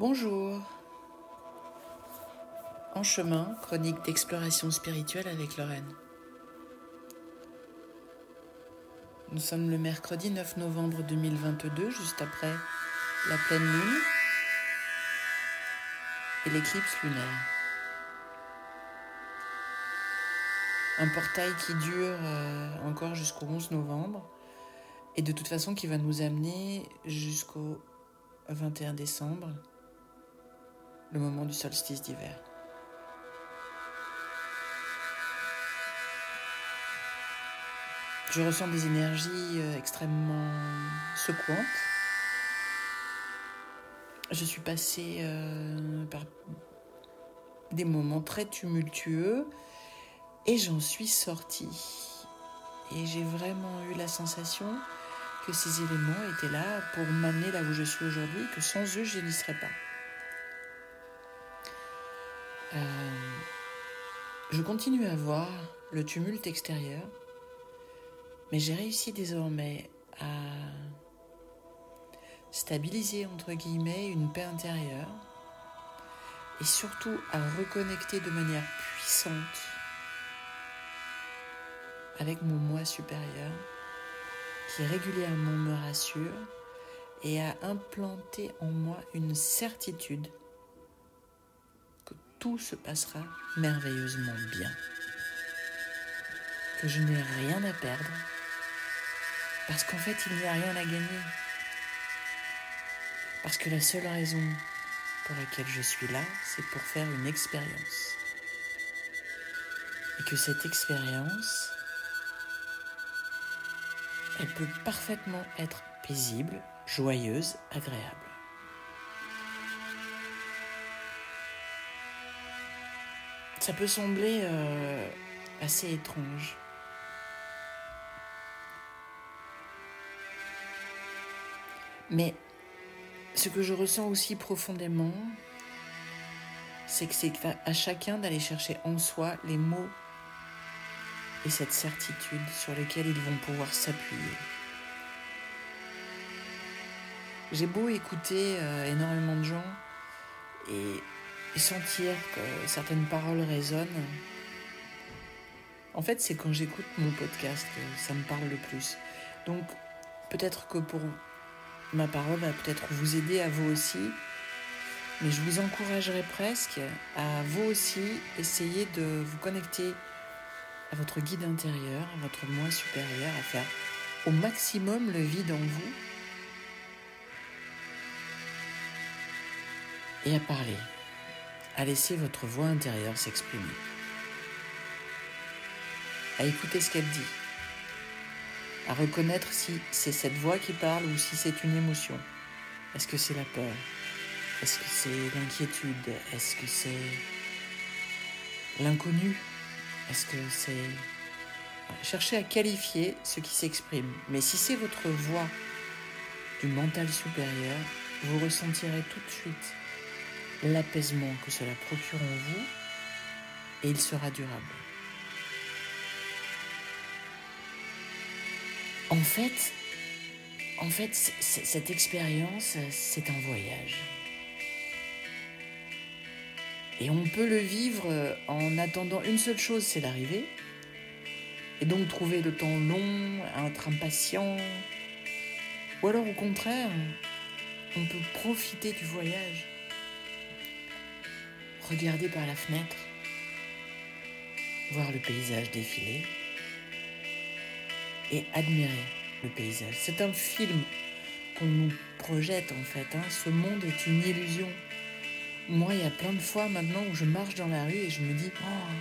Bonjour. En chemin, chronique d'exploration spirituelle avec Lorraine. Nous sommes le mercredi 9 novembre 2022, juste après la pleine lune et l'éclipse lunaire. Un portail qui dure euh, encore jusqu'au 11 novembre et de toute façon qui va nous amener jusqu'au 21 décembre le moment du solstice d'hiver. Je ressens des énergies euh, extrêmement secouantes. Je suis passée euh, par des moments très tumultueux et j'en suis sortie. Et j'ai vraiment eu la sensation que ces éléments étaient là pour m'amener là où je suis aujourd'hui, que sans eux, je n'y serais pas. Euh, je continue à voir le tumulte extérieur, mais j'ai réussi désormais à stabiliser entre guillemets une paix intérieure et surtout à reconnecter de manière puissante avec mon moi supérieur qui régulièrement me rassure et à implanter en moi une certitude tout se passera merveilleusement bien. Que je n'ai rien à perdre, parce qu'en fait il n'y a rien à gagner. Parce que la seule raison pour laquelle je suis là, c'est pour faire une expérience. Et que cette expérience, elle peut parfaitement être paisible, joyeuse, agréable. Ça peut sembler euh, assez étrange. Mais ce que je ressens aussi profondément, c'est que c'est à chacun d'aller chercher en soi les mots et cette certitude sur lesquels ils vont pouvoir s'appuyer. J'ai beau écouter euh, énormément de gens et et sentir que certaines paroles résonnent. En fait, c'est quand j'écoute mon podcast que ça me parle le plus. Donc, peut-être que pour ma parole va peut-être vous aider à vous aussi, mais je vous encouragerais presque à vous aussi essayer de vous connecter à votre guide intérieur, à votre moi supérieur, à faire au maximum le vide en vous et à parler à laisser votre voix intérieure s'exprimer, à écouter ce qu'elle dit, à reconnaître si c'est cette voix qui parle ou si c'est une émotion. Est-ce que c'est la peur? Est-ce que c'est l'inquiétude? Est-ce que c'est l'inconnu? Est-ce que c'est... Cherchez à qualifier ce qui s'exprime. Mais si c'est votre voix du mental supérieur, vous ressentirez tout de suite l'apaisement que cela procure en vous et il sera durable. En fait, en fait, cette expérience, c'est un voyage. Et on peut le vivre en attendant une seule chose, c'est l'arrivée. Et donc trouver le temps long, être impatient. Ou alors au contraire, on peut profiter du voyage regarder par la fenêtre, voir le paysage défiler et admirer le paysage. C'est un film qu'on nous projette en fait. Hein. Ce monde est une illusion. Moi, il y a plein de fois maintenant où je marche dans la rue et je me dis, oh,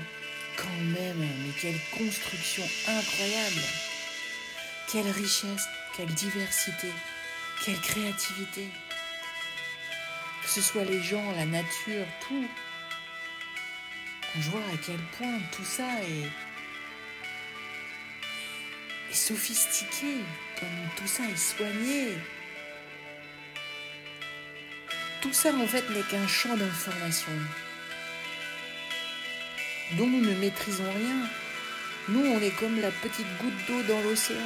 quand même, mais quelle construction incroyable Quelle richesse, quelle diversité, quelle créativité Que ce soit les gens, la nature, tout je vois à quel point tout ça est, est sophistiqué, comme tout ça est soigné. Tout ça en fait n'est qu'un champ d'information dont nous ne maîtrisons rien. Nous, on est comme la petite goutte d'eau dans l'océan.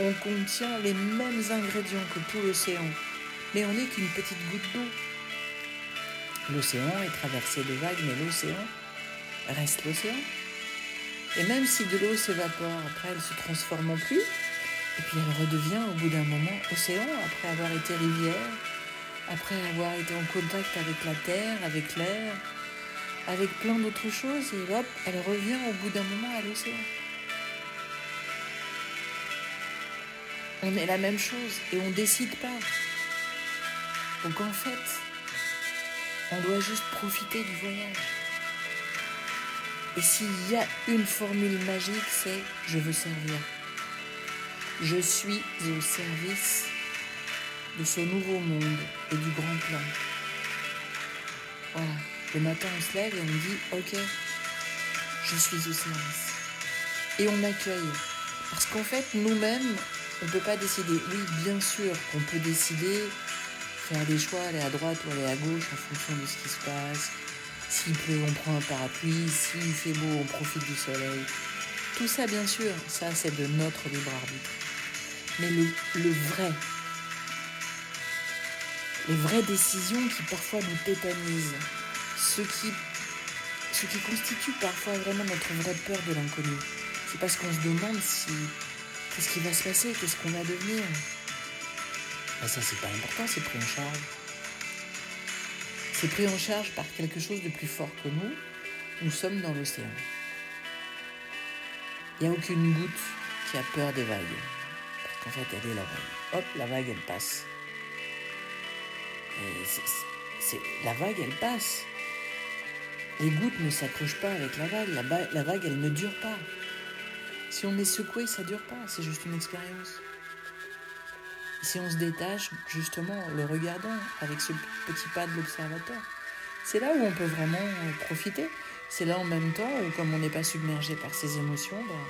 On contient les mêmes ingrédients que tout l'océan, mais on n'est qu'une petite goutte d'eau. L'océan est traversé de vagues, mais l'océan reste l'océan. Et même si de l'eau s'évapore, après elle se transforme en pluie, et puis elle redevient au bout d'un moment océan, après avoir été rivière, après avoir été en contact avec la terre, avec l'air, avec plein d'autres choses, et hop, elle revient au bout d'un moment à l'océan. On est la même chose et on décide pas. Donc en fait, on doit juste profiter du voyage. Et s'il y a une formule magique, c'est je veux servir. Je suis au service de ce nouveau monde et du grand plan. Voilà. Le matin, on se lève et on dit Ok, je suis au service. Et on accueille. Parce qu'en fait, nous-mêmes, on ne peut pas décider. Oui, bien sûr qu'on peut décider, faire des choix, aller à droite ou aller à gauche en fonction de ce qui se passe. S'il pleut, on prend un parapluie. S'il fait beau, on profite du soleil. Tout ça, bien sûr, ça, c'est de notre libre arbitre. Mais le, vrai, les vraies décisions qui parfois nous tétanisent, ce qui, ce qui constitue parfois vraiment notre vraie peur de l'inconnu, c'est parce qu'on se demande si qu'est-ce qui va se passer, qu'est-ce qu'on va devenir. Ben ça c'est pas important, c'est pris en charge. C'est pris en charge par quelque chose de plus fort que nous. Nous sommes dans l'océan. Il n'y a aucune goutte qui a peur des vagues. Parce qu'en fait, elle est la vague. Hop, la vague, elle passe. C'est, la vague, elle passe. Les gouttes ne s'accrochent pas avec la vague. La, la vague, elle ne dure pas. Si on est secoué, ça dure pas. C'est juste une expérience. Si on se détache, justement, le regardant avec ce petit pas de l'observateur, c'est là où on peut vraiment profiter. C'est là en même temps où, comme on n'est pas submergé par ses émotions, ben,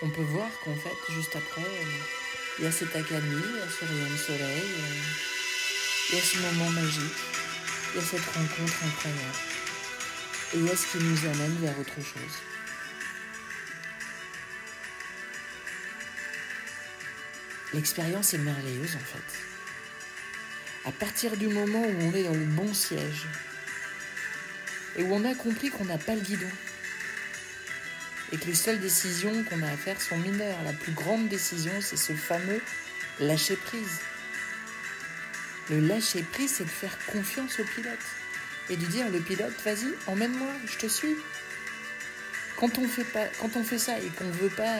on peut voir qu'en fait, juste après, il y a cette accalmie, il y a ce rayon de soleil, il y a ce moment magique, il y a cette rencontre incroyable. Et il y a ce qui nous amène vers autre chose. L'expérience est merveilleuse en fait. À partir du moment où on est dans le bon siège et où on a compris qu'on n'a pas le guidon et que les seules décisions qu'on a à faire sont mineures, la plus grande décision c'est ce fameux lâcher prise. Le lâcher prise c'est de faire confiance au pilote et de dire le pilote vas-y emmène-moi, je te suis. Quand on fait pas, quand on fait ça et qu'on veut pas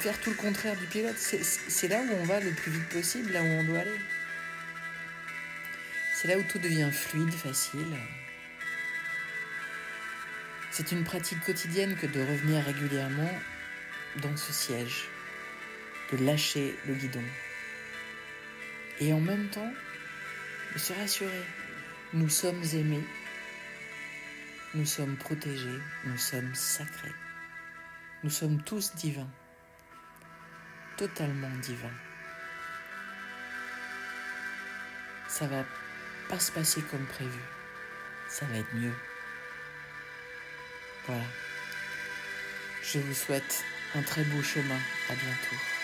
faire tout le contraire du pilote. C'est là où on va le plus vite possible, là où on doit aller. C'est là où tout devient fluide, facile. C'est une pratique quotidienne que de revenir régulièrement dans ce siège, de lâcher le guidon. Et en même temps, de se rassurer, nous sommes aimés, nous sommes protégés, nous sommes sacrés, nous sommes tous divins totalement divin. Ça va pas se passer comme prévu. Ça va être mieux. Voilà. Je vous souhaite un très beau chemin. À bientôt.